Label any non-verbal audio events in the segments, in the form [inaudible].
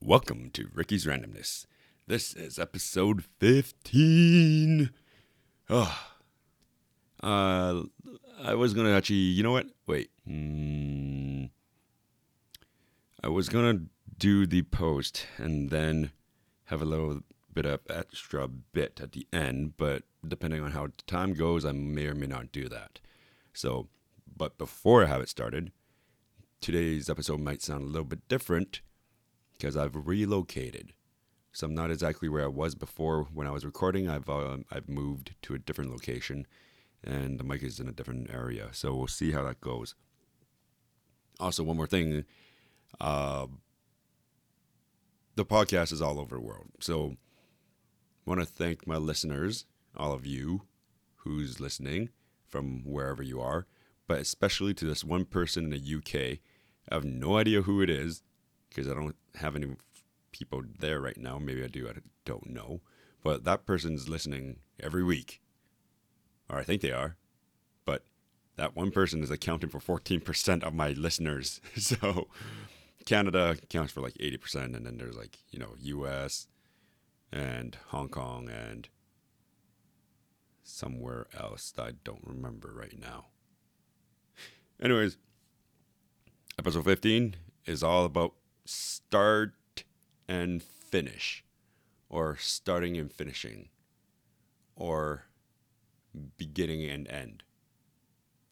Welcome to Ricky's Randomness. This is episode 15. Oh. Uh, I was going to actually, you know what? Wait. Hmm. I was going to do the post and then have a little bit of extra bit at the end, but depending on how time goes, I may or may not do that. So, but before I have it started, today's episode might sound a little bit different because I've relocated. So I'm not exactly where I was before when I was recording. I've uh, I've moved to a different location, and the mic is in a different area. So we'll see how that goes. Also, one more thing, uh, the podcast is all over the world. So I want to thank my listeners, all of you who's listening from wherever you are, but especially to this one person in the UK. I have no idea who it is because I don't have any people there right now. Maybe I do. I don't know. But that person's listening every week, or I think they are. But that one person is accounting for 14% of my listeners. [laughs] so Canada accounts for like 80%. And then there's like, you know, US and Hong Kong and somewhere else that I don't remember right now. Anyways, episode 15 is all about start and finish, or starting and finishing, or beginning and end,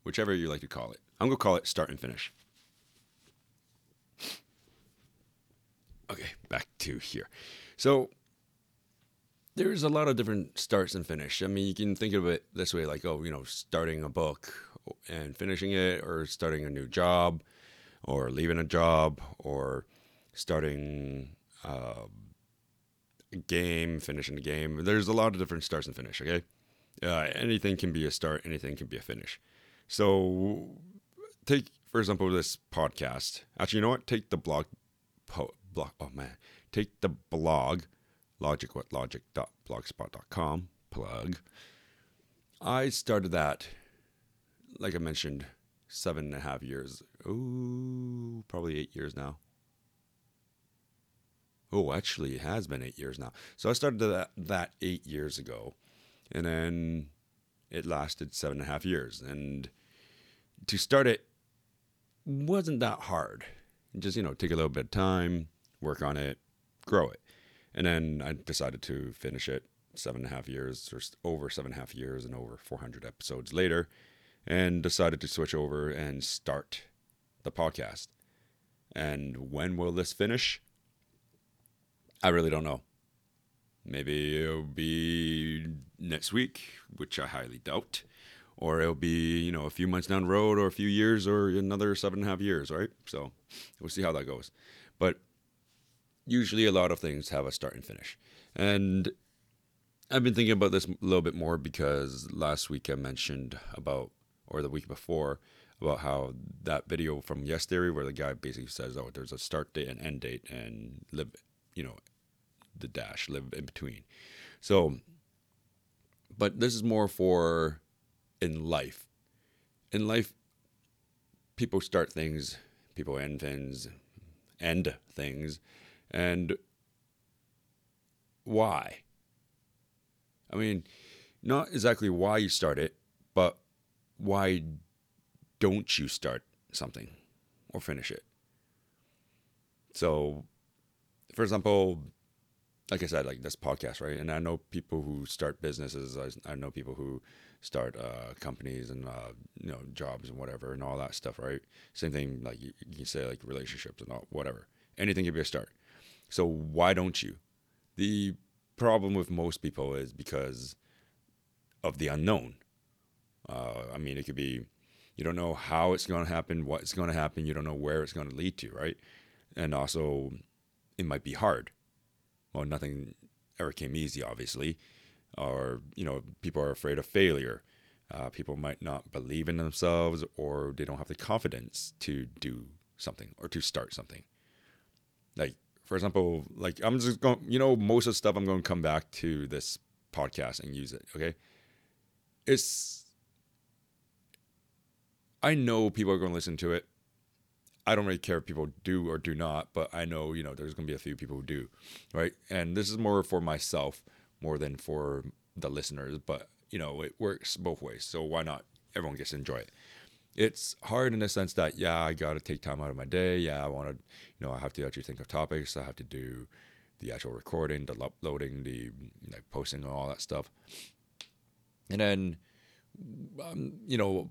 whichever you like to call it. I'm going to call it start and finish. Okay, back to here. So, there's a lot of different starts and finish. I mean, you can think of it this way like, oh, you know, starting a book and finishing it, or starting a new job, or leaving a job, or starting a game, finishing a game. There's a lot of different starts and finish. Okay, uh, anything can be a start, anything can be a finish. So, take for example this podcast. Actually, you know what? Take the blog, po- blog. Oh man, take the blog, logicwhatlogic.blogspot.com plug. I started that, like I mentioned, seven and a half years. Oh, probably eight years now. Oh, actually, it has been eight years now. So I started that, that eight years ago. And then it lasted seven and a half years. And to start it wasn't that hard. Just, you know, take a little bit of time, work on it, grow it. And then I decided to finish it seven and a half years or over seven and a half years and over 400 episodes later and decided to switch over and start the podcast. And when will this finish? I really don't know. Maybe it'll be next week, which I highly doubt. Or it'll be, you know, a few months down the road or a few years or another seven and a half years, right? So we'll see how that goes. But usually a lot of things have a start and finish. And I've been thinking about this a little bit more because last week I mentioned about, or the week before, about how that video from Yes Theory, where the guy basically says, oh, there's a start date and end date, and live you know, the dash, live in between. So, but this is more for in life. In life, people start things, people end things, end things, and why? I mean, not exactly why you start it, but why don't you start something or finish it? So for example, like I said, like this podcast, right? And I know people who start businesses. I, I know people who start uh, companies and uh, you know jobs and whatever and all that stuff, right? Same thing, like you, you can say like relationships and all, whatever. Anything can be a start. So why don't you? The problem with most people is because of the unknown. Uh, I mean, it could be you don't know how it's going to happen, what's going to happen, you don't know where it's going to lead to, right? And also it might be hard. Well, nothing ever came easy, obviously. Or, you know, people are afraid of failure. Uh, people might not believe in themselves or they don't have the confidence to do something or to start something. Like, for example, like I'm just going, you know, most of the stuff I'm going to come back to this podcast and use it. Okay. It's, I know people are going to listen to it I don't really care if people do or do not, but I know, you know, there's going to be a few people who do, right? And this is more for myself more than for the listeners, but, you know, it works both ways. So why not? Everyone gets to enjoy it. It's hard in the sense that, yeah, I got to take time out of my day. Yeah, I want to, you know, I have to actually think of topics. I have to do the actual recording, the uploading, the like posting, and all that stuff. And then, um, you know,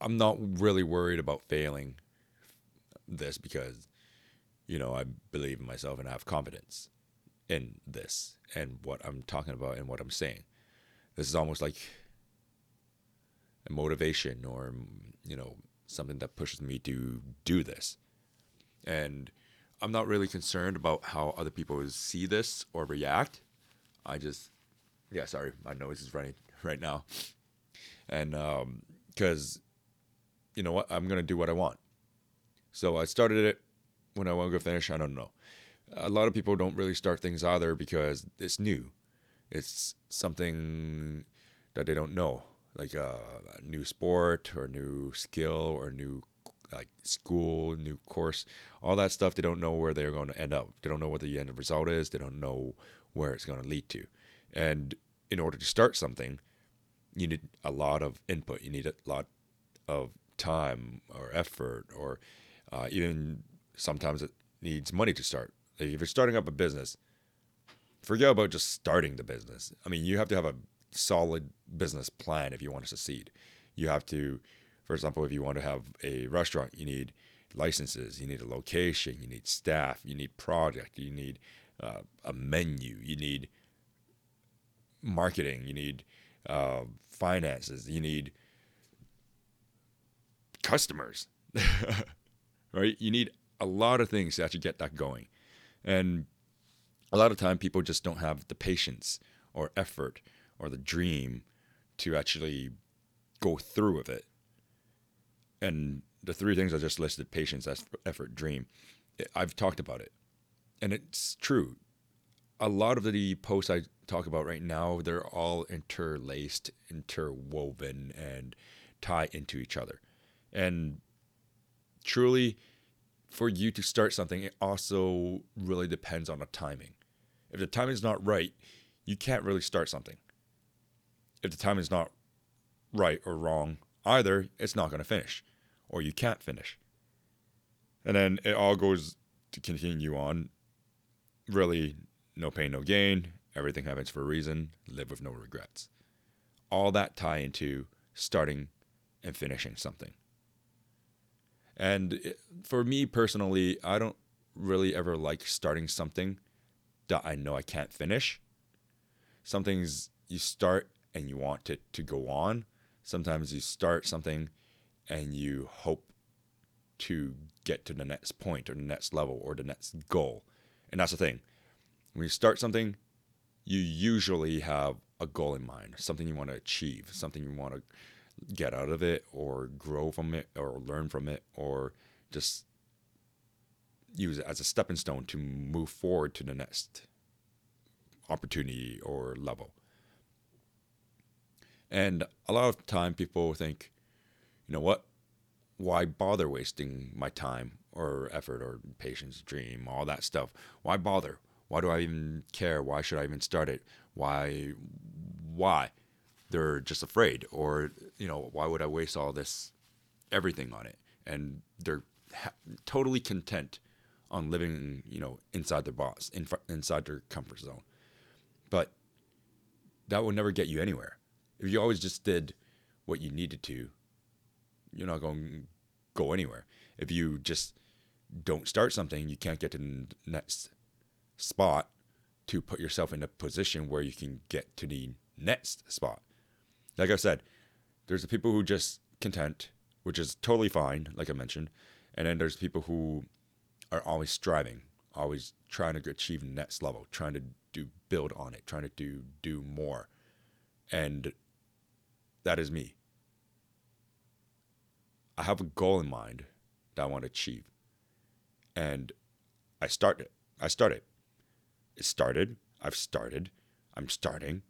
I'm not really worried about failing this because, you know, I believe in myself and I have confidence in this and what I'm talking about and what I'm saying. This is almost like a motivation or, you know, something that pushes me to do this. And I'm not really concerned about how other people see this or react. I just, yeah, sorry, my nose is running [laughs] right now. And um because, um, you know what, I'm going to do what I want. So I started it when I want to finish, I don't know. A lot of people don't really start things either because it's new. It's something that they don't know, like a, a new sport or new skill or new like school, new course, all that stuff. They don't know where they're going to end up. They don't know what the end result is. They don't know where it's going to lead to. And in order to start something, you need a lot of input. You need a lot of time or effort, or uh, even sometimes it needs money to start. Like if you're starting up a business, forget about just starting the business. I mean, you have to have a solid business plan if you want to succeed. You have to, for example, if you want to have a restaurant, you need licenses, you need a location, you need staff, you need project, you need uh, a menu, you need marketing, you need uh, finances, you need customers, [laughs] right? You need a lot of things to actually get that going. And a lot of time people just don't have the patience or effort or the dream to actually go through with it. And the three things I just listed patience, effort, dream eh, I've talked about it. And it's true. A lot of the posts I talk about right now, they're all interlaced, interwoven, and tie into each other. And truly, for you to start something, it also really depends on the timing. If the timing is not right, you can't really start something. If the timing is not right or wrong either, it's not going to finish, or you can't finish. And then it all goes to continue on. Really, no pain, no gain. Everything happens for a reason. Live with no regrets. All that tie into starting and finishing something. And for me personally, I don't really ever like starting something that I know I can't finish. Some things you start and you want it to go on. Sometimes you start something and you hope to get to the next point or the next level or the next goal. And that's the thing. When you start something, you usually have a goal in mind, something you want to achieve, something you want to get out of it or grow from it or learn from it or just use it as a stepping stone to move forward to the next opportunity or level. And a lot of time people think, you know what? Why bother wasting my time or effort or patience, dream, all that stuff? Why bother? Why do I even care? Why should I even start it? Why? Why? They're just afraid or you know why would i waste all this everything on it? And they're ha- totally content on living you know inside their box in, inside their comfort zone. But that will never get you anywhere. If you always just did what you needed to you're not going to go anywhere. If you just don't start something you can't get to the next spot to put yourself in a position where you can get to the next spot like I said, there's the people who just content, which is totally fine, like I mentioned, and then there's people who are always striving, always trying to achieve next level, trying to do build on it, trying to do do more, and that is me. I have a goal in mind that I want to achieve, and I start it. I start it. It started. I've started. I'm starting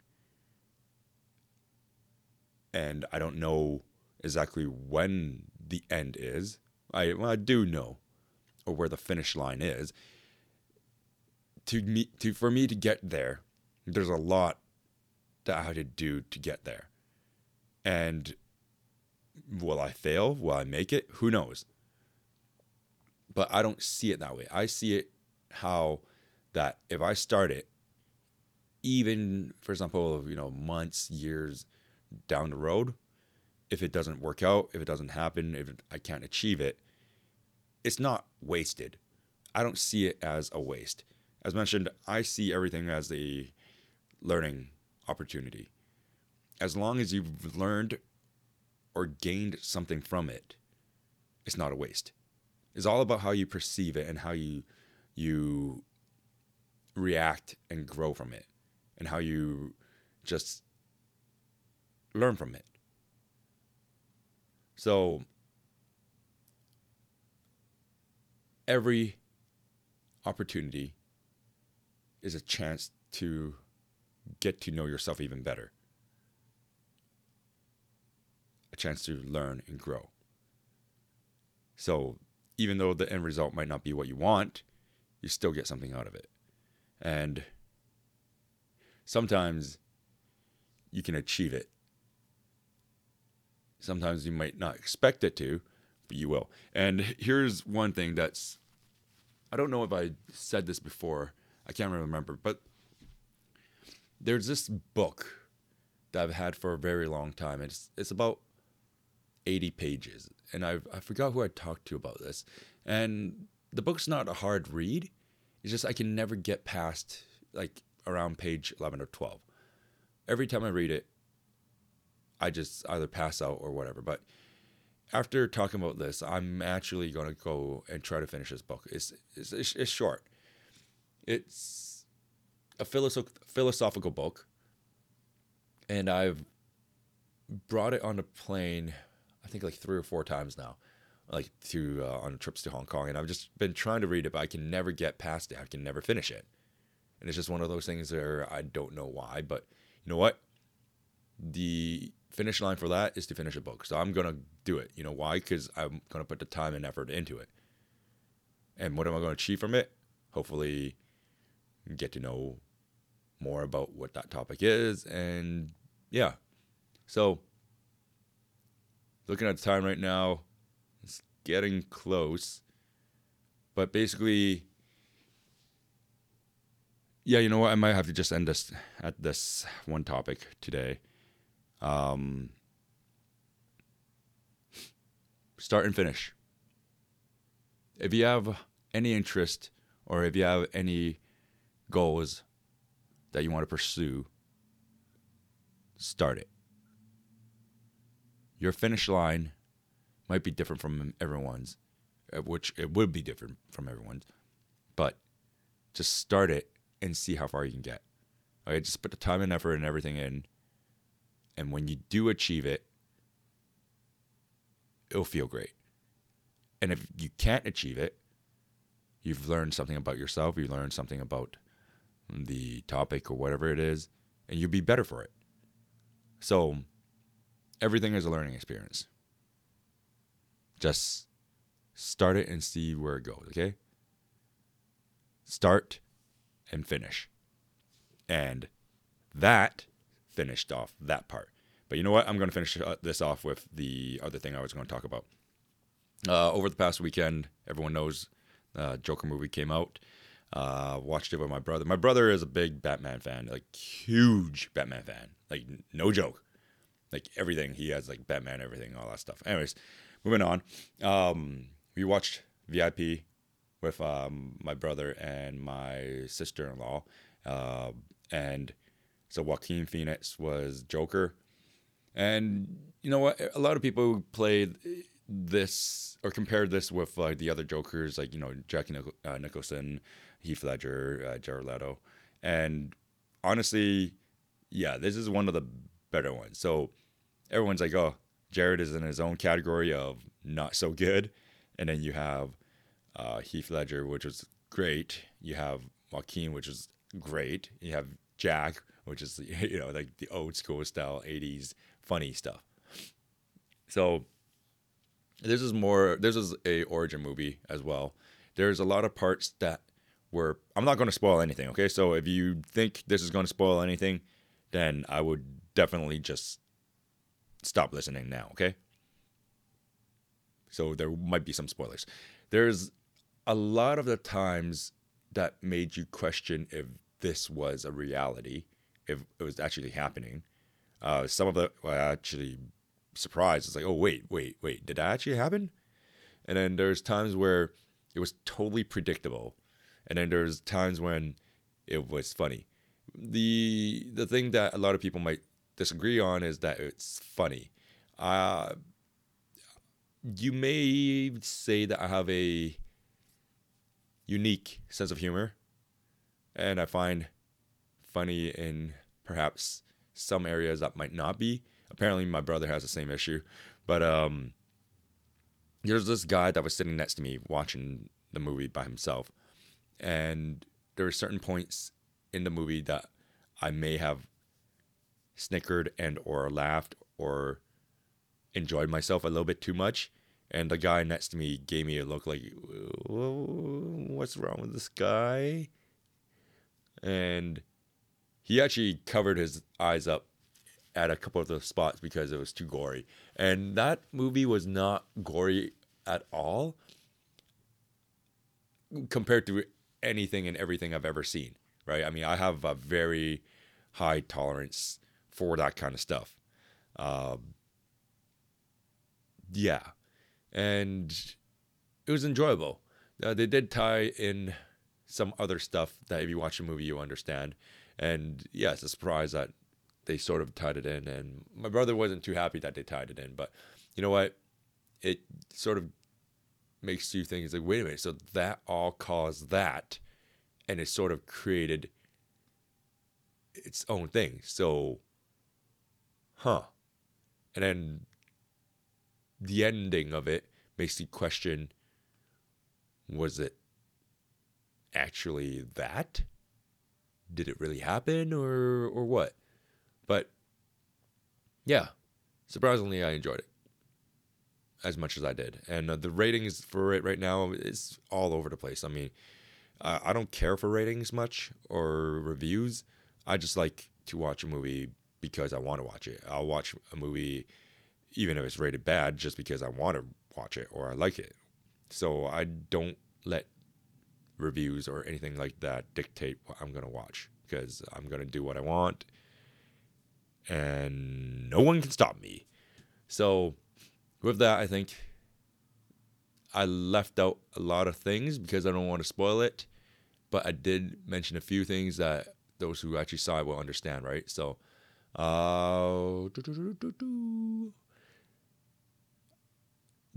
and I don't know exactly when the end is, I well, I do know, or where the finish line is. To me, to for me to get there, there's a lot that I had to do to get there, and will I fail? Will I make it? Who knows? But I don't see it that way. I see it how that if I start it, even for example, you know, months, years down the road, if it doesn't work out, if it doesn't happen, if I can't achieve it, it's not wasted. I don't see it as a waste. As mentioned, I see everything as a learning opportunity. As long as you've learned or gained something from it, it's not a waste. It's all about how you perceive it and how you you react and grow from it and how you just learn from it. So every opportunity is a chance to get to know yourself even better. A chance to learn and grow. So even though the end result might not be what you want, you still get something out of it. And sometimes you can achieve it. Sometimes you might not expect it to, but you will. And here's one thing that's I don't know if I said this before. I can't remember, but there's this book that I've had for a very long time. It's it's about 80 pages, and I I forgot who I talked to about this. And the book's not a hard read. It's just I can never get past like around page 11 or 12. Every time I read it, I just either pass out or whatever. But after talking about this, I'm actually going to go and try to finish this book. It's, it's, it's short. It's a philosoph- philosophical book. And I've brought it on a plane, I think like three or four times now, like to uh, on trips to Hong Kong. And I've just been trying to read it, but I can never get past it. I can never finish it. And it's just one of those things where I don't know why, but you know what? The finish line for that is to finish a book. So I'm going to do it. You know why? Because I'm going to put the time and effort into it. And what am I going to achieve from it? Hopefully, get to know more about what that topic is. And yeah. So, looking at the time right now, it's getting close. But basically, yeah, you know what? I might have to just end this at this one topic today. Um, start and finish. If you have any interest or if you have any goals that you want to pursue, start it. Your finish line might be different from everyone's, uh, which it would be different from everyone's, but just start it and see how far you can get. Okay, just put the time and effort and everything in. And when you do achieve it, it'll feel great. And if you can't achieve it, you've learned something about yourself, you learned something about the topic or whatever it is, and you'll be better for it. So, everything is a learning experience. Just start it and see where it goes, okay? Start and finish. And that finished off that part. But you know what? I'm going to finish uh, this off with the other thing I was going to talk about. Uh, over the past weekend, everyone knows uh, Joker movie came out. Uh, watched it with my brother. My brother is a big Batman fan, like huge Batman fan, like no joke, like everything. He has like Batman, everything, all that stuff. Anyways, moving on. Um, we watched VIP with um, my brother and my sister in law. Uh, and so Joaquin Phoenix was Joker. And you know what? A lot of people played this or compared this with like the other Jokers, like, you know, Jackie Nich- uh, Nicholson, Heath Ledger, uh, Jared Leto. And honestly, yeah, this is one of the better ones. So everyone's like, oh, Jared is in his own category of not so good. And then you have uh, Heath Ledger, which was great. You have Joaquin, which is great. You have Jack, which is [laughs] you know like the old school style '80s funny stuff. So this is more this is a origin movie as well. There's a lot of parts that were i'm not going to spoil anything okay? So if you think this is going to spoil anything then i would definitely just stop listening now okay? So there might be some spoilers. There's a lot of the times that made you question if this was a reality if it was actually happening uh, some of the were actually surprised. It's like, oh wait, wait, wait, did that actually happen? And then there's times where it was totally predictable, and then there's times when it was funny. The the thing that a lot of people might disagree on is that it's funny. Uh, you may say that I have a unique sense of humor, and I find funny in perhaps some areas that might not be. Apparently, my brother has the same issue. But um, there's this guy that was sitting next to me watching the movie by himself, and there were certain points in the movie that I may have snickered and or laughed or enjoyed myself a little bit too much. And the guy next to me gave me a look like, "What's wrong with this guy?" And he actually covered his eyes up at a couple of the spots because it was too gory. And that movie was not gory at all compared to anything and everything I've ever seen, right? I mean, I have a very high tolerance for that kind of stuff. Um, yeah. And it was enjoyable. Uh, they did tie in some other stuff that if you watch the movie, you understand. And yeah, it's a surprise that they sort of tied it in. And my brother wasn't too happy that they tied it in. But you know what? It sort of makes you think, it's like, wait a minute. So that all caused that. And it sort of created its own thing. So, huh. And then the ending of it makes you question was it actually that? Did it really happen or or what? But yeah, surprisingly, I enjoyed it as much as I did, and uh, the ratings for it right now is all over the place. I mean, I don't care for ratings much or reviews. I just like to watch a movie because I want to watch it. I'll watch a movie even if it's rated bad just because I want to watch it or I like it. So I don't let reviews or anything like that dictate what I'm going to watch because I'm going to do what I want and no one can stop me. So, with that, I think I left out a lot of things because I don't want to spoil it, but I did mention a few things that those who actually saw it will understand, right? So, uh,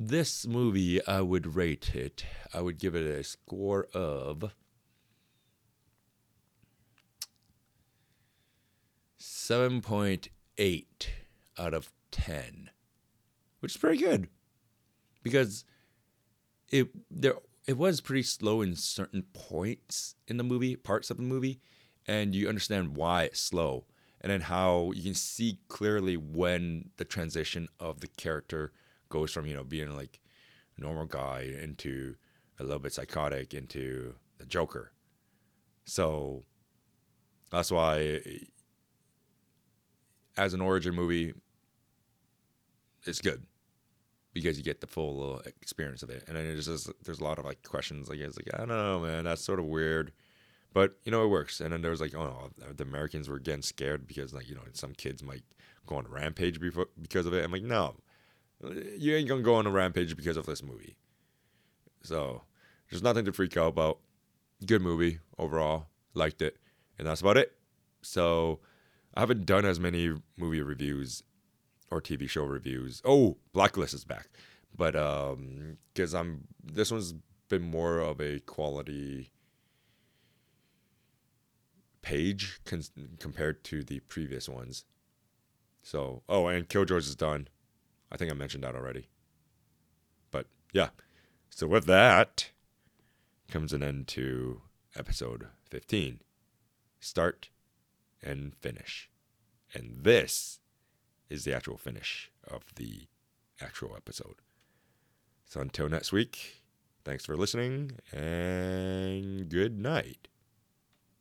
this movie, I would rate it. I would give it a score of 7.8 out of 10, which is pretty good because it there it was pretty slow in certain points in the movie, parts of the movie, and you understand why it's slow and then how you can see clearly when the transition of the character goes from you know being like a normal guy into a little bit psychotic into the Joker. So that's why, as an origin movie, it's good because you get the full experience of it. And then there's just, there's a lot of like questions. Like it's like I don't know, man, that's sort of weird, but you know it works. And then there was like, oh, no, the Americans were getting scared because like you know some kids might go on a rampage before because of it. I'm like, no, you ain't gonna go on a rampage because of this movie. So there's nothing to freak out about. Good movie overall. Liked it. And that's about it. So I haven't done as many movie reviews or TV show reviews. Oh, Blacklist is back. But um because I'm this one's been more of a quality page con- compared to the previous ones. So, oh, and Killjoys is done. I think I mentioned that already. But yeah. So with that comes an end to episode 15. Start and finish. And this is the actual finish of the actual episode. So until next week, thanks for listening and good night.